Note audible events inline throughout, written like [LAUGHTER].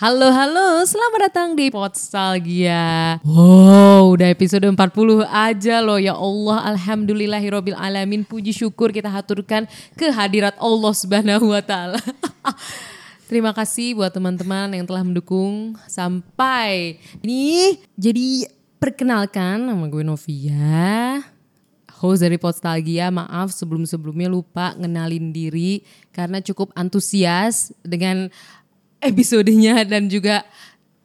Halo halo, selamat datang di Podstalgia. Wow, udah episode 40 aja loh ya Allah. Alhamdulillahirabbil alamin. Puji syukur kita haturkan kehadirat Allah Subhanahu wa taala. [LAUGHS] Terima kasih buat teman-teman yang telah mendukung sampai ini. Jadi perkenalkan nama gue Novia host dari Podstalgia. Maaf sebelum-sebelumnya lupa ngenalin diri karena cukup antusias dengan episodenya dan juga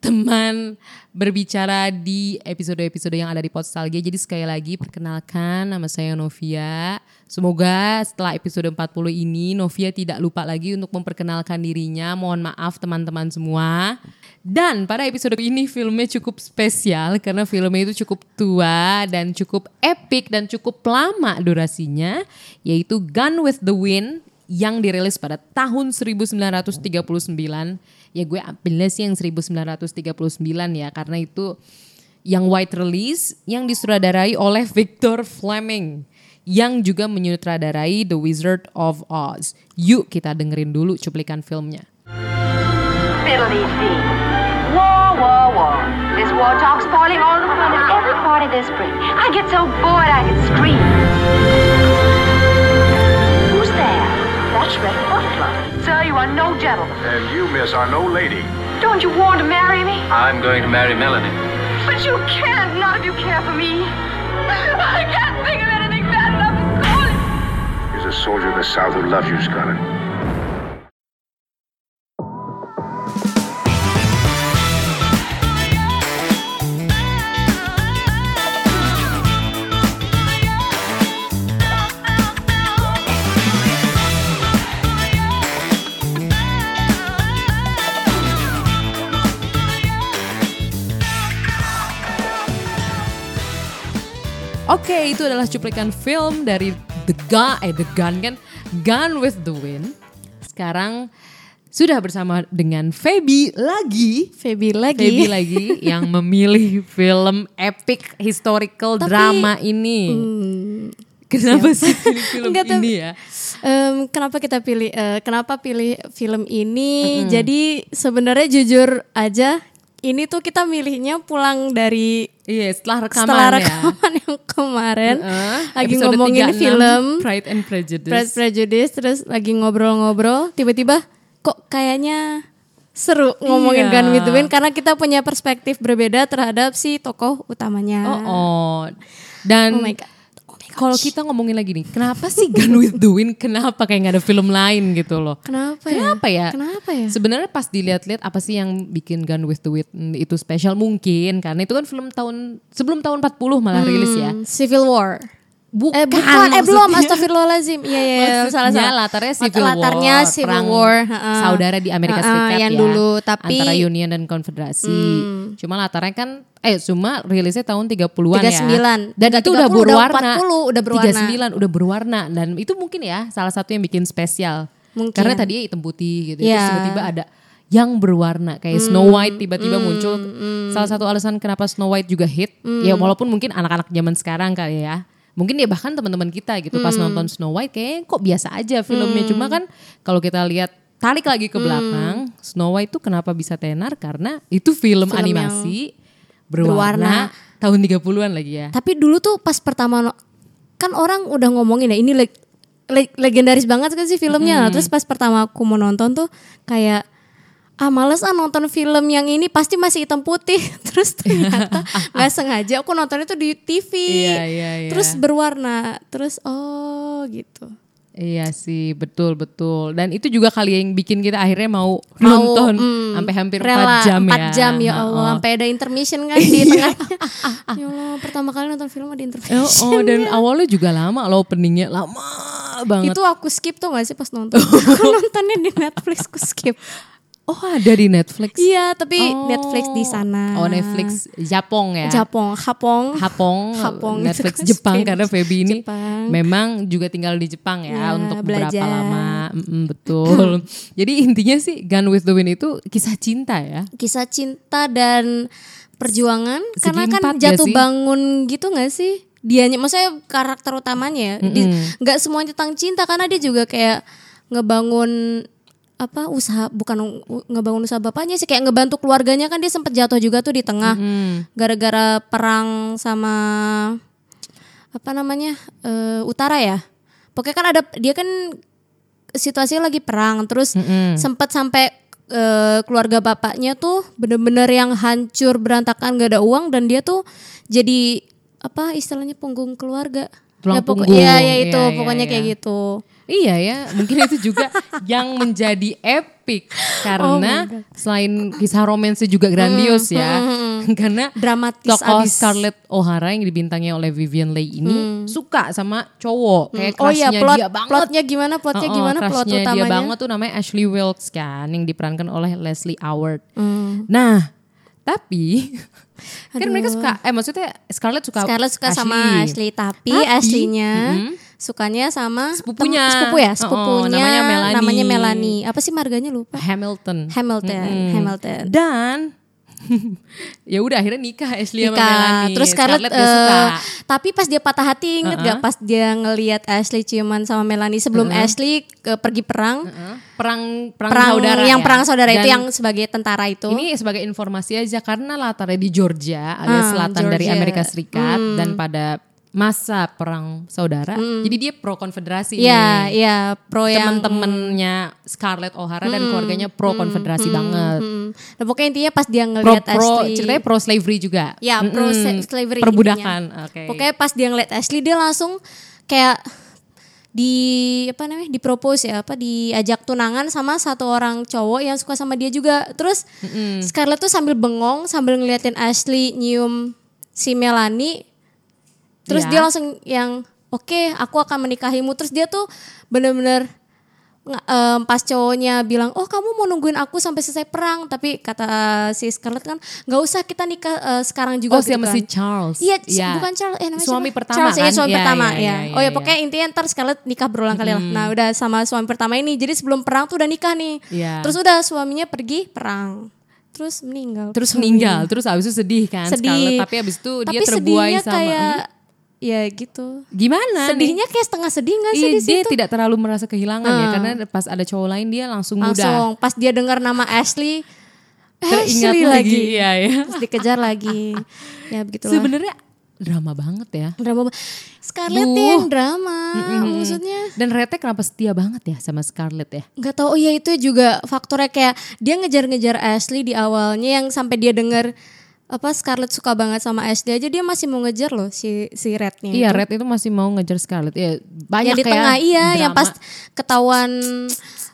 teman berbicara di episode-episode yang ada di Podstalgia. Jadi sekali lagi perkenalkan nama saya Novia. Semoga setelah episode 40 ini Novia tidak lupa lagi untuk memperkenalkan dirinya. Mohon maaf teman-teman semua. Dan pada episode ini filmnya cukup spesial karena filmnya itu cukup tua dan cukup epic dan cukup lama durasinya yaitu Gun with the Wind yang dirilis pada tahun 1939. Ya gue ambilnya sih yang 1939 ya karena itu yang white release yang disutradarai oleh Victor Fleming yang juga menyutradarai The Wizard of Oz. Yuk kita dengerin dulu cuplikan filmnya. War, war, war. This war talk spoiling all the fun every party this spring. I get so bored I can scream. Who's? That's Red Butterfly. Sir, you are no gentleman. And you, miss, are no lady. Don't you want to marry me? I'm going to marry Melanie. But you can't, not if you care for me. I can't think of anything bad enough to call it. Here's a soldier of the South who loves you, Scarlett. Oke, itu adalah cuplikan film dari The Gun, eh The Gun kan, Gun with the Wind. Sekarang sudah bersama dengan Feby lagi. Feby lagi. Feby lagi [LAUGHS] yang memilih film epic historical Tapi- drama ini. Kenapa sih pilih [LAUGHS] film Enggak, ini ya? Em, kenapa kita pilih? eh, kenapa pilih film ini? Jadi sebenarnya jujur aja, ini tuh kita milihnya pulang dari Iya, setelah rekaman setelah ya. rekaman [LAUGHS] yang kemarin, Heeh, lagi ngomongin 36, film Pride and Prejudice. Pride Prejudice, terus lagi ngobrol-ngobrol, tiba-tiba kok kayaknya seru ngomongin Iya. Gun with the Wind karena kita punya perspektif berbeda terhadap si tokoh utamanya. Oh, oh. Dan Oh. Kalau kita ngomongin lagi nih, kenapa sih Gun with the Wind? Kenapa kayak nggak ada film lain gitu loh? Kenapa ya? Kenapa ya? Kenapa ya? Sebenarnya pas dilihat-lihat apa sih yang bikin Gun with the Wind itu spesial mungkin karena itu kan film tahun sebelum tahun 40 malah rilis ya. Hmm, Civil War. Bukan, eh bukan, eh belum, maksudnya. astagfirullahaladzim. Iya, iya, iya, salah salah. latarnya Civil Latarnya War, Civil perang War, saudara di Amerika Heeh, Serikat yang ya. dulu, tapi antara Union dan Konfederasi. Cuma latarnya kan eh cuma rilisnya tahun 30-an ya. 39. Dan Nggak itu udah 30, udah berwarna. 40, udah berwarna. 39 udah berwarna dan itu mungkin ya salah satu yang bikin spesial. Mungkin. Karena tadi hitam putih gitu. Terus Ya. tiba-tiba ada yang berwarna kayak Hmm, Snow White tiba-tiba muncul. Salah satu alasan kenapa Snow White juga hit Hmm. ya walaupun mungkin anak-anak zaman sekarang kali ya. Mungkin ya bahkan teman-teman kita gitu pas Hmm. nonton Snow White kayak kok biasa aja filmnya. Cuma kan kalau kita lihat tarik lagi ke belakang, Snow White tuh kenapa bisa tenar karena itu film, Hmm. Film animasi berwarna, berwarna. tahun 30-an lagi ya. Tapi dulu tuh pas pertama kan orang udah ngomongin ya ini leg- leg- legendaris banget kan sih filmnya. Nah, Terus pas pertama aku mau nonton tuh kayak ah males ah nonton film yang ini pasti masih hitam putih. [LAUGHS] Terus ternyata [LAUGHS] nggak sengaja aku nontonnya tuh di TV. Iya, iya, iya. Terus berwarna. Terus oh gitu. Iya sih, betul betul. Dan itu juga kali yang bikin kita akhirnya mau, Mau, nonton mm, sampai hampir rela 4 jam 4 ya. jam ya Allah Oh. sampai ada intermission kan di [LAUGHS] tengahnya. ya Allah pertama kali nonton film ada intermission. Oh, oh, dan [LAUGHS] awalnya juga lama loh openingnya lama banget. Itu aku skip tuh gak sih pas nonton? [LAUGHS] aku nontonnya di Netflix aku skip. Oh ada di Netflix. Iya, tapi Oh. Netflix di sana. Oh Netflix Japong ya. Japong, Hapong. Hapong, Hapong Netflix [LAUGHS] Jepang Spanish. karena Feby ini Jepang. memang juga tinggal di Jepang ya, Ya, untuk beberapa lama. Mm-mm, betul. [LAUGHS] Jadi intinya sih Gun with the Wind itu kisah cinta ya. Kisah cinta dan perjuangan Segi karena kan gak jatuh bangun gitu gak sih? Dianya maksudnya karakter utamanya ya. Di- nggak semuanya tentang cinta karena dia juga kayak ngebangun apa usaha bukan ngebangun usaha bapaknya sih kayak ngebantu keluarganya. Kan dia sempet jatuh juga tuh di tengah. Gara-gara perang sama apa namanya eh, utara ya. Pokoknya kan ada dia kan situasinya lagi perang. Terus sempet sampai eh, keluarga bapaknya tuh bener-bener yang hancur berantakan gak ada uang. Dan dia tuh jadi apa istilahnya punggung keluarga. Tulang ya, pokok- punggung. Iya, ya itu iya, pokoknya iya. kayak gitu Iya ya, mungkin itu juga [LAUGHS] yang menjadi epic karena selain kisah romansnya juga grandios ya. karena Dramatis tokoh abis. Scarlett O'Hara yang dibintangi oleh Vivian Leigh ini suka sama cowok kayak oh iya crushnya plot dia banget. plotnya gimana plotnya Oh, oh, gimana plot crushnya utamanya dia banget tuh namanya Ashley Wilkes kan yang diperankan oleh Leslie Howard. Hmm. Nah, tapi [LAUGHS] kan mereka suka eh maksudnya Scarlett suka Scarlett suka sama Ashley tapi, Tapi, Ashley-nya sukanya sama Sepupunya. tem- sepupu ya Oh, oh, sepupunya namanya Melanie. namanya Melanie apa sih marganya lupa Hamilton. Hamilton Hamilton Dan [LAUGHS] ya udah akhirnya nikah Ashley sama nikah Melanie. terus Scarlett, gak suka. eh, tapi pas dia patah hati inget gak pas dia ngelihat Ashley ciuman sama Melanie sebelum Ashley ke pergi perang Heeh. perang perang, perang saudara yang ya. perang saudara itu Dan yang sebagai tentara itu ini sebagai informasi aja karena latarnya di Georgia alias Ah, selatan dari Georgia. Hmm. Amerika Serikat dan pada masa perang saudara. Jadi dia pro konfederasi Iya, nih. iya, pro yang temen-temennya Scarlett O'Hara dan keluarganya pro konfederasi banget. Hmm. Nah, pokoknya intinya pas dia ngelihat pro Ashley ceritanya pro slavery juga. Ya, pro Mm-mm. slavery perbudakan oke. Pokoknya pas dia ngeliat Ashley dia langsung kayak di apa namanya di propose ya apa diajak tunangan sama satu orang cowok yang suka sama dia juga. Terus Scarlett tuh sambil bengong sambil ngeliatin Ashley nyium si Melanie terus Ya. dia langsung yang oke aku akan menikahimu terus dia tuh bener-bener em, pas cowoknya bilang oh kamu mau nungguin aku sampai selesai perang tapi kata si Scarlett kan nggak usah kita nikah eh, sekarang juga Oh, gitu sama kan. si Charles. Iya, Iya. bukan Charles, eh namanya Suami siapa? pertama Charles, iya, kan? suami Iya, pertama, iya, ya. iya, oh ya, iya. pokoknya intinya ntar Scarlett nikah berulang kali lah. Nah, udah sama suami pertama ini, jadi sebelum perang tuh udah nikah nih. Iya. Terus udah suaminya pergi perang, terus meninggal. terus meninggal terus abis itu sedih kan Sedih. Scarlett tapi abis itu dia Tapi terbuai sedihnya sama kayak, Hmm, ya gitu. gimana nih? Sedihnya kayak setengah sedih gak sih Iya, di dia situ? tidak terlalu merasa kehilangan ya karena pas ada cowok lain dia langsung, muda Langsung pas dia dengar nama Ashley, teringat Ashley lagi iya ya Terus dikejar lagi. ya begitulah. sebenarnya drama banget ya drama. ba- Scarlett Duh. yang drama, maksudnya. dan Rete kenapa setia banget ya sama Scarlett ya nggak tahu oh iya itu juga faktornya kayak dia ngejar-ngejar Ashley di awalnya yang sampai dia denger apa Scarlett suka banget sama Ashley aja dia masih mau ngejar loh si si Rednya iya itu. Red itu masih mau ngejar Scarlett ya banyak yang di ya tengah iya yang drama. pas ketahuan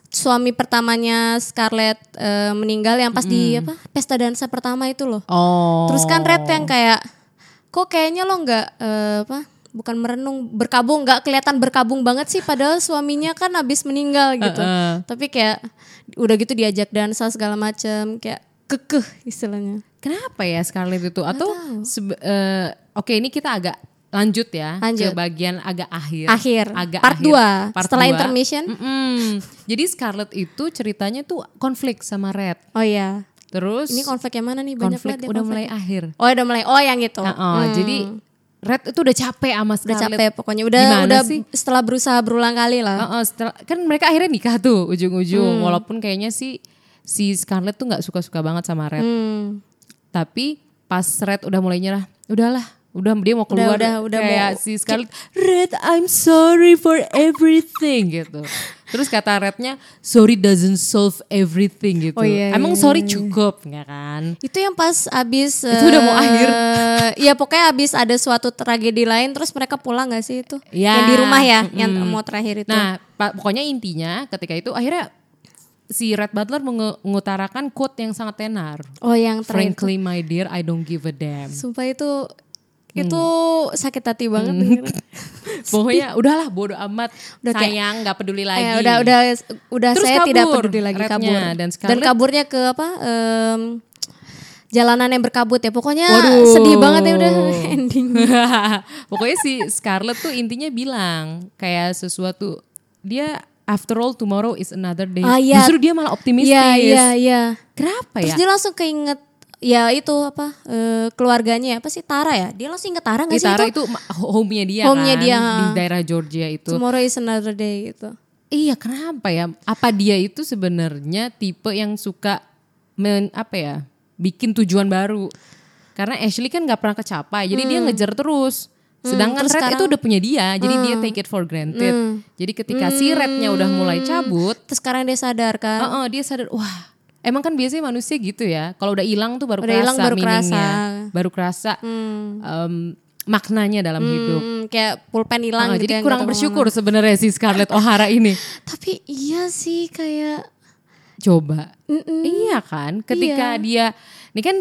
suami pertamanya Scarlett eh, meninggal yang pas di apa pesta dansa pertama itu loh oh terus kan Red yang kayak kok kayaknya lo nggak eh, apa bukan merenung berkabung nggak kelihatan berkabung banget sih padahal suaminya kan habis meninggal gitu Heeh. tapi kayak udah gitu diajak dansa segala macam kayak kekeh istilahnya Kenapa ya Scarlett itu? Atau sebe- eh, oke ini kita agak lanjut ya ke Lanjut. bagian agak akhir. Akhir. Agak Part akhir. dua. Part Setelah dua. intermission. Mm-mm. Jadi Scarlett itu ceritanya tuh konflik sama Red. oh iya Terus ini konflik yang mana nih banyak konflik ya udah konfliknya. mulai akhir. oh udah mulai oh yang gitu Nah, oh, Hmm. Jadi Red itu udah capek sama udah Scarlett. capek pokoknya udah Gimana udah sih? setelah berusaha berulang kali lah oh, setelah, kan mereka akhirnya nikah tuh ujung-ujung. Hmm. Walaupun kayaknya sih si Scarlett tuh nggak suka-suka banget sama Red. Hmm. Tapi pas Red udah mulai nyerah, udahlah, udah dia mau keluar udah, udah kayak mau- si Scarlett, Red I'm sorry for everything gitu. Terus kata Rednya, sorry doesn't solve everything gitu. Oh, iya, Emang iya, sorry iya. cukup nggak kan? Itu yang pas abis [LAUGHS] Itu udah mau akhir. Iya pokoknya abis ada suatu tragedi lain terus mereka pulang gak sih itu? Ya, Yang di rumah ya, yang mm-mm. mau terakhir itu. Nah, pokoknya intinya ketika itu akhirnya si Red Butler mengutarakan quote yang sangat tenar. oh yang terakhir. Frankly my dear, I don't give a damn. Sumpah itu itu Hmm. sakit hati banget. dengerin. [LAUGHS] Pokoknya udahlah bodo amat, Udah sayang nggak peduli lagi. Eh, udah udah udah Terus saya tidak kabur peduli lagi Rednya. kabur. Dan Dan, Scarlett- kaburnya ke apa? em, jalanan yang berkabut ya. Pokoknya Waduh. sedih banget ya udah [LAUGHS] ending. Pokoknya si Scarlett tuh intinya bilang kayak sesuatu dia after all tomorrow is another day. Ah, iya. Justru dia malah optimistis. Iya iya iya. Kenapa Terus ya? dia langsung keinget ya itu apa eh, keluarganya apa sih Tara ya? Dia langsung inget Tara nggak sih Tara itu? itu home-nya dia Home-nya kan dia, di ha. daerah Georgia itu. Tomorrow is another day gitu. iya kenapa ya? Apa dia itu sebenarnya tipe yang suka men, apa ya? Bikin tujuan baru. Karena Ashley kan nggak pernah kecapai, jadi dia ngejar terus. Sedangkan Hmm. Red itu sekarang- Hmm. udah punya dia, jadi dia take it for granted. Jadi ketika si Rednya udah mulai cabut, Terus sekarang dia sadar kan. Heeh, dia sadar wah emang kan biasanya manusia gitu ya kalau udah hilang tuh baru Udah kerasa hilang baru kerasa. baru kerasa em, maknanya dalam hidup Hmm, kayak pulpen hilang Heeh, gitu jadi kurang bersyukur sebenarnya si Scarlett [LAUGHS] O'Hara ini. Tapi iya sih kayak coba iya kan ketika Iya. dia ini kan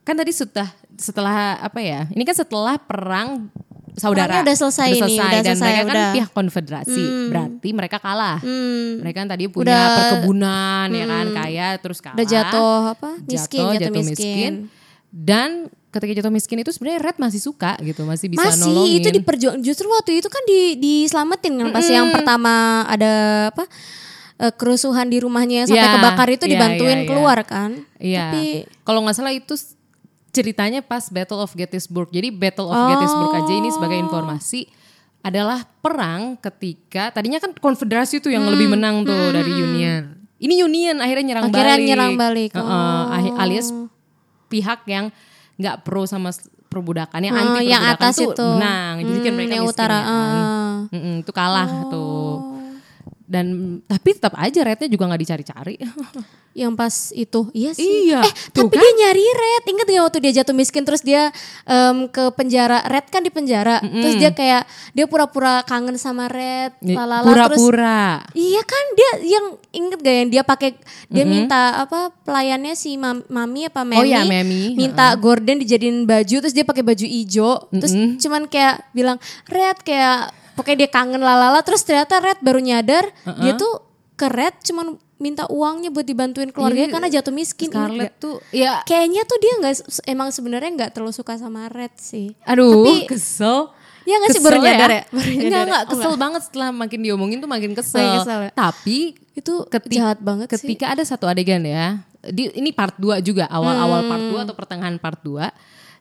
kan tadi sudah setelah apa ya ini kan setelah perang saudara Perangnya udah selesai ini, udah dan selesai, mereka kan udah. pihak konfederasi berarti mereka kalah hmm, mereka kan tadi punya Udah- Hmm. perkebunan ya kan kaya terus kalah udah jatuh apa? Miskin, jatuh, jatuh, miskin. dan ketika jatuh miskin itu sebenarnya Red masih suka gitu masih bisa Masih nolongin itu diperjuang justru waktu itu kan di diselamatin kan pas yang pertama ada apa? eh, kerusuhan di rumahnya sampai Iya, kebakar itu iya, dibantuin iya, iya. keluar kan. Iya. Tapi Kalau nggak salah itu ceritanya pas Battle of Gettysburg. Jadi Battle of Oh. Gettysburg aja ini sebagai informasi adalah perang ketika tadinya kan konfederasi tuh yang lebih menang tuh dari Union. Ini Union akhirnya nyerang Hmm, Akhirnya balik. nyerang balik. Oh. ahi- alias pihak yang nggak pro sama perbudakan yang Oh, anti yang perbudakan atas tuh itu. menang. Jadi kan Hmm, mereka yang miskin utara, ya kan. ah. Oh. Mm-mm, itu kalah tuh. Dan tapi tetap aja rednya juga nggak dicari-cari. [LAUGHS] yang pas itu iya sih. Iya, Eh tuh tapi kan. dia nyari Red. Ingat gak waktu dia jatuh miskin terus dia em, ke penjara. Red kan di penjara. Terus dia kayak dia pura-pura kangen sama Red. Lalala terus Pura-pura. Iya kan dia yang inget gak yang dia pakai dia minta apa pelayannya si mam- mami apa Memi Oh iya, Memi. minta Gordon dijadiin baju terus dia pakai baju ijo terus cuman kayak bilang Red kayak pokoknya dia kangen lalala terus ternyata Red baru nyadar dia tuh ke Red cuman minta uangnya buat dibantuin keluarganya Iya, karena jatuh miskin Scarlett tuh ya kayaknya tuh dia nggak emang sebenarnya nggak terlalu suka sama Red sih aduh Tapi- kesel. Iya nggak sih, baru Kesel nyadar ya? Baru enggak, nyadar ya? enggak, Oh, kesel banget setelah makin diomongin tuh makin kesel. Makin kesel ya? Tapi itu keti- jahat banget sih ketika ada satu adegan ya. Di, ini part 2 juga, awal-awal part Hmm. 2 atau pertengahan part 2.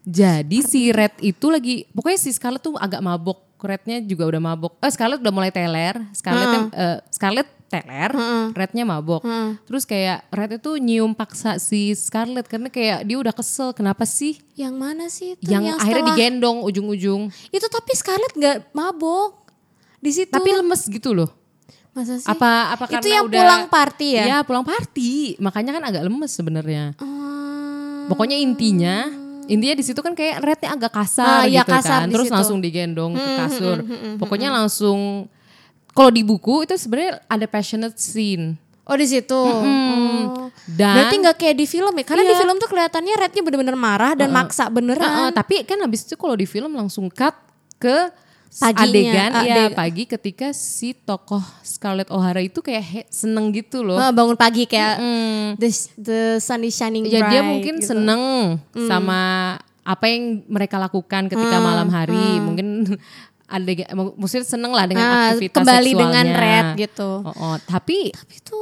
Jadi si Red itu lagi pokoknya si Scarlett tuh agak mabok. Rednya juga udah mabok. Eh Scarlett udah mulai teler. Scarlett eh, Scarlett teler, Rednya mabok. Terus kayak Red itu nyium paksa si Scarlett karena kayak dia udah kesel. Kenapa sih? yang mana sih itu Yang, akhirnya setelah- digendong ujung-ujung. Itu tapi Scarlett nggak mabok di situ. Tapi lemes gitu loh. masa sih? Apa apa Itu karena yang udah pulang party ya? Iya, pulang party. Makanya kan agak lemes sebenarnya. Hmm. Pokoknya intinya intinya di situ kan kayak rednya agak kasar Ah, iya, gitu kasar kan. di Terus situ. Hmm, langsung digendong ke kasur. Pokoknya langsung kalau di buku itu sebenarnya ada passionate scene. Oh di situ. Oh. Dan Berarti nggak kayak di film ya? Karena di Iya. film tuh kelihatannya Rednya bener-bener marah dan maksa Heeh, beneran. tapi kan habis itu kalau di film langsung cut ke Paginya, adegan ah, ya pagi ketika si tokoh Scarlett O'Hara itu kayak he- seneng gitu loh. Ah, bangun pagi kayak Mm. the, the sun is shining Ya dia bright mungkin gitu. seneng sama apa yang mereka lakukan ketika malam hari. Mungkin [LAUGHS] ada maksudnya seneng lah dengan Ah, aktivitas kembali seksualnya. dengan Red gitu. Oh, oh. Tapi Tapi itu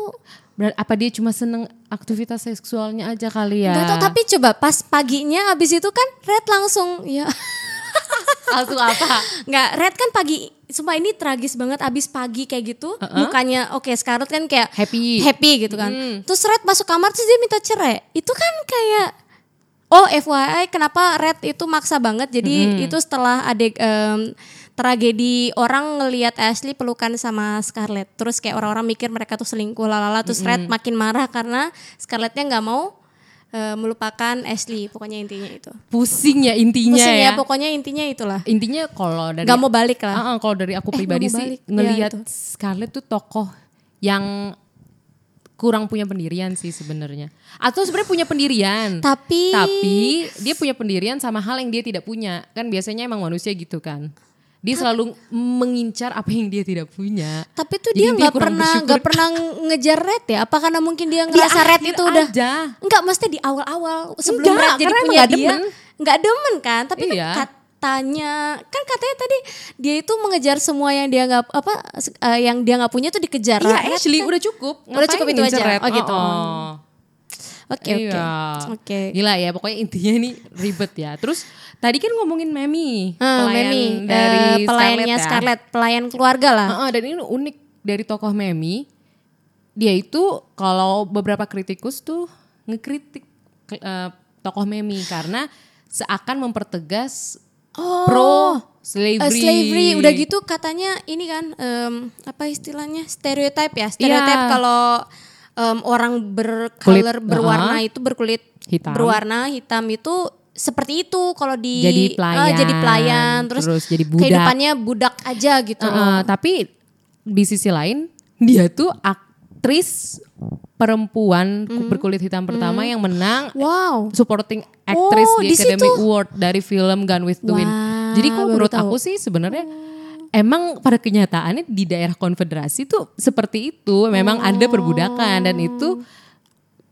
ber- apa dia cuma seneng aktivitas seksualnya aja kali ya? Gak tau tapi coba pas paginya abis itu kan Red langsung ya [LAUGHS] [LAUGHS] langsung apa? nggak Red kan pagi Sumpah ini tragis banget abis pagi kayak gitu mukanya oke Scarlett kan kayak Happy. happy gitu kan. Terus Red masuk kamar terus dia minta cerai. Itu kan kayak oh FYI kenapa Red itu maksa banget? Jadi itu setelah adek em, tragedi orang ngelihat Ashley pelukan sama Scarlett. Terus kayak orang-orang mikir mereka tuh selingkuh lalala terus Red makin marah karena Scarlettnya nggak mau eh, melupakan Ashley pokoknya intinya itu Pusing ya intinya Pusing ya. ya pokoknya intinya itulah Intinya kalau dari Gak mau balik lah. Ah, ah, kalau dari aku Eh, pribadi nggak mau sih balik. ngelihat Ya. Scarlett tuh tokoh yang kurang punya pendirian sih sebenarnya. Atau sebenarnya punya pendirian. Tapi Tapi dia punya pendirian sama hal yang dia tidak punya. Kan biasanya emang manusia gitu kan. Dia selalu mengincar apa yang dia tidak punya. tapi tuh dia nggak pernah nggak pernah ngejar Red ya? Apa karena mungkin dia Di ngerasa Red akhir itu udah aja. Enggak, maksudnya di awal-awal sebelum Enggak, Red jadi punya nggak dia demen. nggak demen kan? Tapi kan Iya. katanya kan katanya tadi dia itu mengejar semua yang dia nggak apa eh, yang dia nggak punya tuh dikejar. Iya, Red actually kan- udah cukup. Udah cukup itu aja? Red? Oh, gitu. Oh. Oke oke Iya. oke. Gila ya, pokoknya intinya ini ribet ya. Terus tadi kan ngomongin Memi, Hmm, pelayan Memi, dari eh, pelayannya Scarlett ya. Scarlett, pelayan keluarga lah. Heeh, dan ini unik dari tokoh Memi, dia itu kalau beberapa kritikus tuh ngekritik eh, tokoh Memi karena seakan mempertegas pro slavery. Eh, slavery udah gitu katanya ini kan em, apa istilahnya stereotip ya stereotip Iya. kalau em, orang bercolor Kulit, berwarna uh-huh. itu berkulit Hitam. berwarna hitam itu seperti itu kalau di Jadi eh, pelayan, jadi pelayan terus, terus jadi budak. kehidupannya budak aja gitu Uh, tapi di sisi lain dia tuh aktris perempuan Hmm. berkulit hitam pertama yang menang wow supporting actress Oh, di di Academy situ? Award dari film Gone with the Wind. Wah, Jadi kok menurut tahu. aku sih sebenarnya emang pada kenyataannya di daerah konfederasi tuh seperti itu, memang ada perbudakan dan itu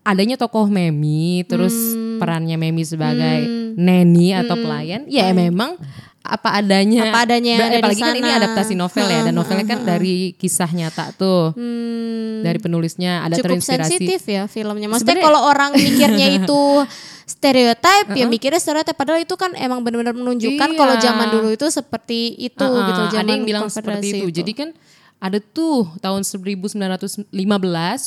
adanya tokoh Memi, terus Hmm. perannya Memi sebagai neni atau pelayan, ya memang apa adanya. Apa adanya Ba- ada di Apalagi kan ini sana. adaptasi novel ya, dan novelnya kan dari kisah nyata tuh, Hmm, dari penulisnya ada cukup terinspirasi. sensitif ya filmnya. Maksudnya kalau orang mikirnya [LAUGHS] itu stereotip ya mikirnya stereotip padahal itu kan emang benar-benar menunjukkan Iya. kalau zaman dulu itu seperti itu Uh-uh, gitu zaman ada yang bilang seperti konfederasi itu. Jadi kan ada tuh tahun 1915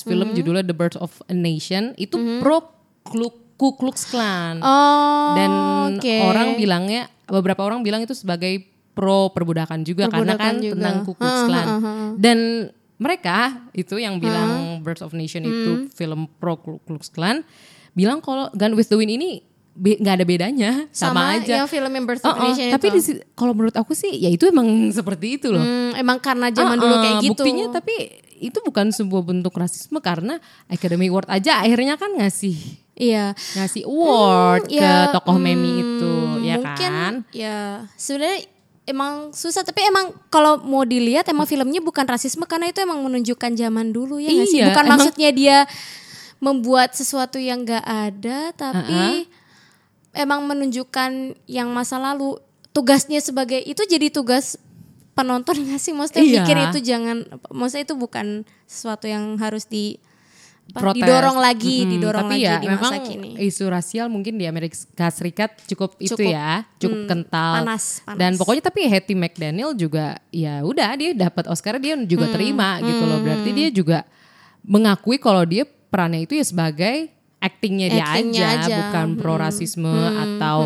film Mm-hmm. judulnya The Birth of a Nation itu pro Klu- Ku Klux Klan. oh Dan oke. orang bilangnya beberapa orang bilang itu sebagai pro perbudakan juga karena Perbudakan kan juga. tentang Ku Klux Klan. ha. Dan mereka itu yang bilang Birth of Nation itu film pro Ku Klux Klan bilang kalau Gun with the Wind ini be- nggak ada bedanya sama, sama, aja. yang film yang Birth of Uh-uh, Nation tapi di kalau menurut aku sih ya itu emang [LAUGHS] seperti itu loh. Hmm, emang karena zaman dulu Uh-uh, kayak gitu Buktinya tapi itu bukan sebuah bentuk rasisme karena Academy Award aja akhirnya kan ngasih iya ngasih award Hmm, ke ya, tokoh Memi hmm, itu ya mungkin kan. ya sebenarnya emang susah tapi emang kalau mau dilihat emang filmnya bukan rasisme karena itu emang menunjukkan zaman dulu ya nggak sih Iya, bukan emang- maksudnya dia membuat sesuatu yang nggak ada tapi emang menunjukkan yang masa lalu tugasnya sebagai itu jadi tugas penonton [LAUGHS] nggak sih maksudnya Iya. mikir itu jangan maksudnya itu bukan sesuatu yang harus di apa, Protes. didorong lagi Mm-mm, didorong tapi lagi ya, di memang masa kini isu rasial mungkin di Amerika Serikat cukup, itu Cukup, ya, cukup hmm, kental. panas, panas. Dan pokoknya tapi Hattie McDaniel juga ya udah dia dapat Oscar dia juga Hmm, terima gitu loh. Berarti dia juga mengakui kalau dia perannya itu ya sebagai actingnya dia Actingnya aja, aja. bukan pro Hmm, rasisme atau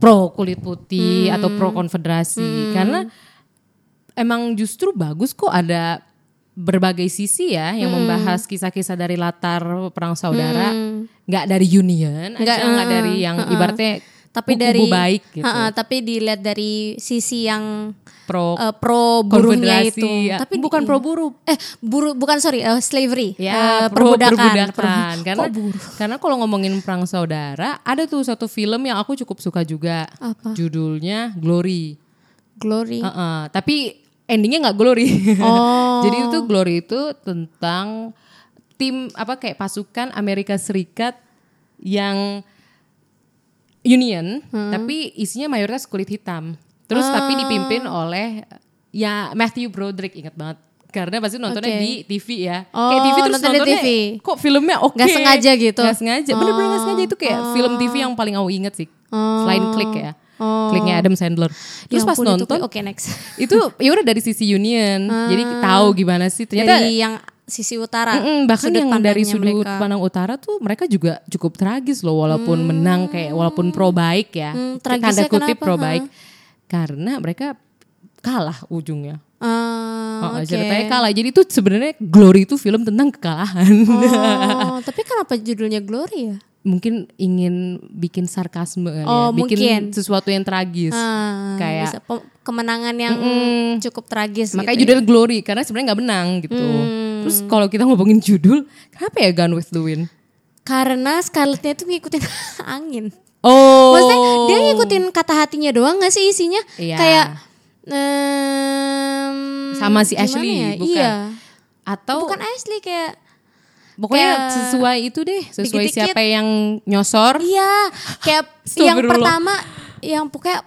pro kulit putih atau pro konfederasi. Hmm. Karena emang justru bagus kok ada berbagai sisi ya yang Hmm. membahas kisah-kisah dari latar perang saudara, nggak dari Union, Nggak, nggak uh, dari yang uh-uh. ibaratnya tapi kubu dari baik gitu, Ha-ha, tapi dilihat dari sisi yang pro eh, pro buruhnya itu ya. tapi bukan iya. pro buruh. eh buru bukan sorry eh, slavery Ya, Eh, pro perbudakan, perbudakan. Per- Karena buruh? karena kalau ngomongin perang saudara, ada tuh satu film yang aku cukup suka juga. Apa? Judulnya Glory. glory Heeh, tapi endingnya nggak glory. Oh. [LAUGHS] Jadi itu glory itu tentang tim apa kayak pasukan Amerika Serikat yang Union, Hmm. tapi isinya mayoritas kulit hitam. Terus tapi Ah. dipimpin oleh ya Matthew Broderick ingat banget. Karena pasti nontonnya Oke. di TV ya. Oh, kayak TV terus nontonnya TV. kok filmnya oke. Nggak sengaja gitu? Gak sengaja. Bener-bener gak Oh, sengaja itu kayak film TV yang paling aku inget sih. Oh. Selain klik ya. Oh. Kliknya Adam Sandler. Terus Ya pas nonton oke next itu ya udah dari sisi Union jadi tahu gimana sih ternyata dari yang sisi utara Mm-mm, bahkan yang dari sudut mereka. pandang utara tuh mereka juga cukup tragis loh walaupun menang kayak walaupun pro baik ya Hmm, tanda tragisnya kutip kenapa? pro Ha. baik karena mereka kalah ujungnya Ah, Oh, oke. ceritanya kalah jadi itu sebenarnya Glory itu film tentang kekalahan Oh, [LAUGHS] tapi kenapa judulnya Glory ya? mungkin ingin bikin sarkasme kali Oh, ya bikin mungkin. sesuatu yang tragis Ah, kayak bisa kemenangan yang cukup tragis Makanya gitu. ya. judulnya Glory karena sebenarnya nggak menang gitu. Hmm. Terus kalau kita ngomongin judul, kenapa ya Gone with the Wind? Karena Scarlettnya tuh ngikutin [LAUGHS] angin. Oh, Maksudnya dia ngikutin kata hatinya doang gak sih isinya? Iya. Kayak em, Sama si Ashley, ya? bukan? Iya. atau Bukan Ashley kayak pokoknya kayak sesuai itu deh, sesuai dikit-dikit. siapa yang nyosor. Iya, kayak [LAUGHS] yang pertama yang pokoknya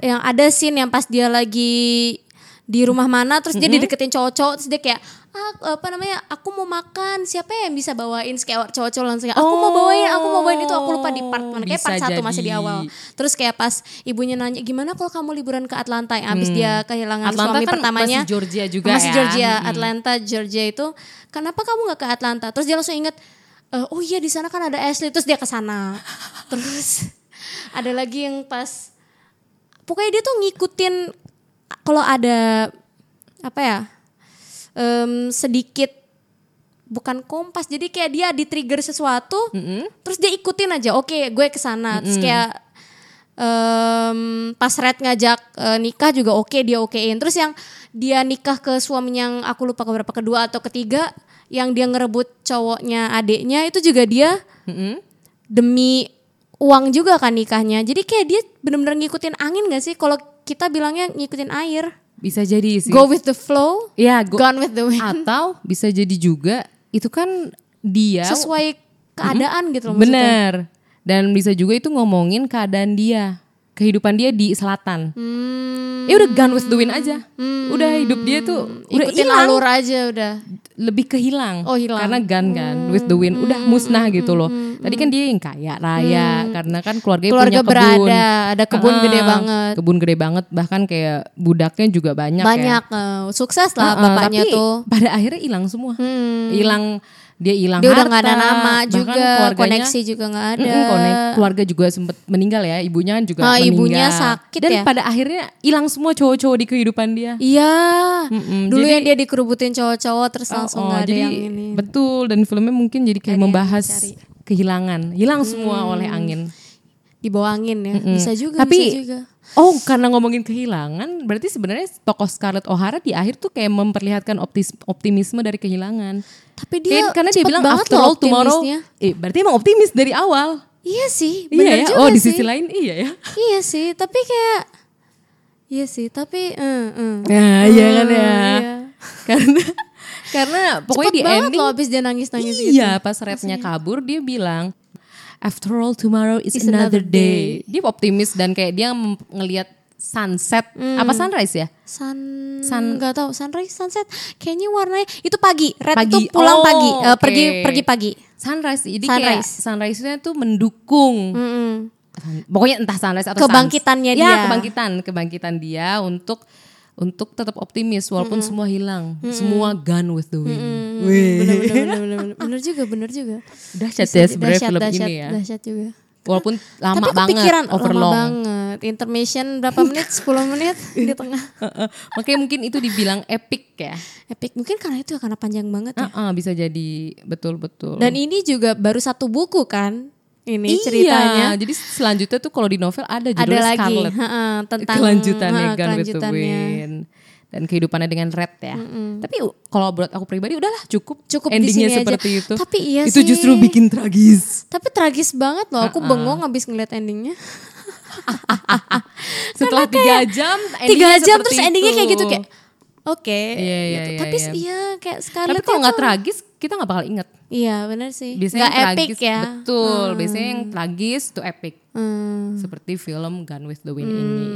yang ada scene yang pas dia lagi di rumah mana terus dia dideketin cowok-cowok terus dia kayak ah apa namanya aku mau makan siapa yang bisa bawain Terus kayak cowok-cowok langsung aku mau bawain aku mau bawain. Itu aku lupa di part mana kayak part satu masih di awal. Terus kayak pas ibunya nanya gimana kalau kamu liburan ke Atlanta? Yang abis dia kehilangan Atlanta suami kan pertamanya. masih Georgia juga masih ya. Georgia Mm-mm. Atlanta Georgia itu kenapa kamu nggak ke Atlanta? Terus dia langsung inget "Eh, oh iya di sana kan ada Ashley. Terus dia ke sana. [LAUGHS] Terus ada lagi yang pas pokoknya dia tuh ngikutin kalau ada apa ya em, sedikit bukan kompas jadi kayak dia di trigger sesuatu terus dia ikutin aja oke gue ke sana terus kayak em, pas Red ngajak eh, nikah juga oke dia okein. Terus yang dia nikah ke suaminya yang aku lupa keberapa kedua atau ketiga yang dia ngerebut cowoknya adiknya itu juga dia demi uang juga kan nikahnya. Jadi kayak dia bener-bener ngikutin angin gak sih? Kalau kita bilangnya ngikutin air Bisa jadi sih. go with the flow Ya, go- gone with the wind Atau bisa jadi juga itu kan dia sesuai keadaan gitu loh maksudnya. bener dan bisa juga itu ngomongin keadaan dia, kehidupan dia di selatan. Hmm, Ya udah gone with the wind aja. Udah hidup dia tuh udah ikutin hilang. alur aja udah lebih kehilang. Oh, hilang. Karena gone kan with the wind udah musnah gitu loh. Tadi kan dia yang kaya raya karena kan keluarganya keluarga punya kebun. berada ada kebun Ah, gede banget Kebun gede banget bahkan kayak budaknya juga banyak, ya. banyak eh, sukses lah Heeh, bapaknya tapi tuh pada akhirnya hilang semua. Hilang dia hilang dia udah harta, nggak ada nama juga koneksi juga nggak ada Mm-mm, konek- keluarga juga sempet meninggal ya, ibunya kan juga Ah, meninggal. ibunya sakit Dan ya? pada akhirnya hilang semua cowok-cowok di kehidupan dia. iya Mm-mm, dulu jadi- yang dia dikerubutin cowok-cowok terus langsung Oh, nggak ada jadi yang ini betul dan filmnya mungkin jadi kayak membahas kehilangan, hilang Hmm. semua oleh angin. Di bawah angin ya bisa juga Tapi bisa juga oh karena ngomongin kehilangan, berarti sebenarnya tokoh Scarlett O'Hara di akhir tuh kayak memperlihatkan optis, optimisme dari kehilangan. tapi dia Kayak- karena dia bilang after all tomorrow, eh berarti emang optimis dari awal. iya sih Iya bener ya. juga Oh di sih. sisi lain iya ya. iya sih tapi kayak iya sih tapi eh, eh. Nah, iya kan ya. iya. [LAUGHS] karena karena pokoknya Cepet di ending loh abis dia nangis-nangis gitu. iya pas rednya kabur dia bilang after all tomorrow is, another day. Dia optimis dan kayak dia ngelihat sunset apa sunrise ya? Sun, Sun- nggak tahu sunrise sunset kayaknya warnanya itu pagi red Pagi. itu pulang Oh, pagi oke. pergi pergi pagi Sunrise. Jadi Sunrise. kayak sunrise-nya tuh mendukung Mm-mm. pokoknya entah sunrise atau Kebangkitannya suns- dia. Ya, kebangkitan, kebangkitan dia untuk untuk tetap optimis walaupun semua hilang, semua gone with the wind. Wih. Bener, bener, bener, bener, bener, bener juga bener juga Dahsyat ya sebenarnya film dahsyat ini ya. dahsyat juga Walaupun lama tapi banget, kepikiran overlong. lama banget intermission berapa menit 10 menit [LAUGHS] di tengah. Makanya mungkin itu dibilang epic ya. epic mungkin karena itu ya, karena panjang banget ya Heeh, bisa jadi betul-betul. dan ini juga baru satu buku kan ini Iya, ceritanya jadi selanjutnya tuh kalau di novel ada ada judulnya lagi Scarlet. heeh, tentang kelanjutannya heeh, Gone with the kelanjutannya. Wind. Dan kehidupannya dengan Red ya. Tapi kalau buat aku pribadi udahlah cukup. Cukup di endingnya sini aja. seperti itu. Tapi iya Itu sih. justru bikin tragis. Tapi tragis banget loh, aku bengong abis ngeliat endingnya. [LAUGHS] Setelah tiga jam, Tiga jam seperti terus endingnya kayak gitu itu. kayak, oke. Iya, iya, gitu. iya, Tapi iya. iya kayak Tapi Scarlett kalau nggak itu- tragis, kita nggak bakal inget. Iya benar sih. Biasanya Nggak yang epic tragis, ya. betul. Biasanya yang tragis tuh epic. Hmm. Seperti film Gone with the Wind ini.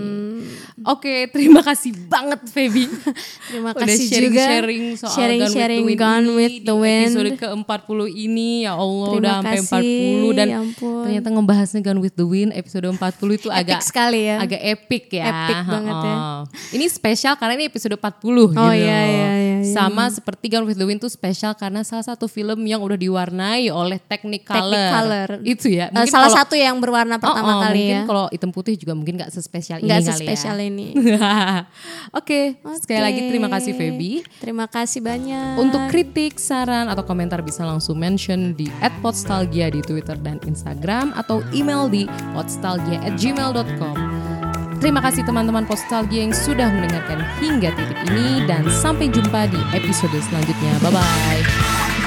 Oke, terima kasih banget Feby. [LAUGHS] Terima Udah kasih sharing, juga. sharing soal Sharing-sharing Gone Gone with with the the Wind, Wind. di episode ke-40 ini. Ya Allah, Terima udah sampai kasih, 40 dan ya ampun. ternyata ngebahasnya Gone with the Wind episode 40 itu agak sekali ya. Agak epic ya. Epic banget ya. Heeh. Ini spesial karena ini episode 40 Oh, gitu. iya, iya, iya, iya. Sama seperti Gone with the Wind tuh spesial karena salah satu film yang udah diwarnai oleh Technicolor. Technicolor. Itu ya. Eh, salah kalau- satu yang berwarna pertama Oh, oh, kali mungkin ya. kalau hitam putih juga mungkin gak sespesial ini Nggak kali sespesial ya. ini. [LAUGHS] Oke, sekali Oke. lagi terima kasih Feby. Terima kasih banyak. Untuk kritik, saran, atau komentar bisa langsung mention di @podstalgia di Twitter dan Instagram atau email di podstalgia@gmail.com. Terima kasih teman-teman Postalgia yang sudah mendengarkan hingga titik ini dan sampai jumpa di episode selanjutnya. Bye bye.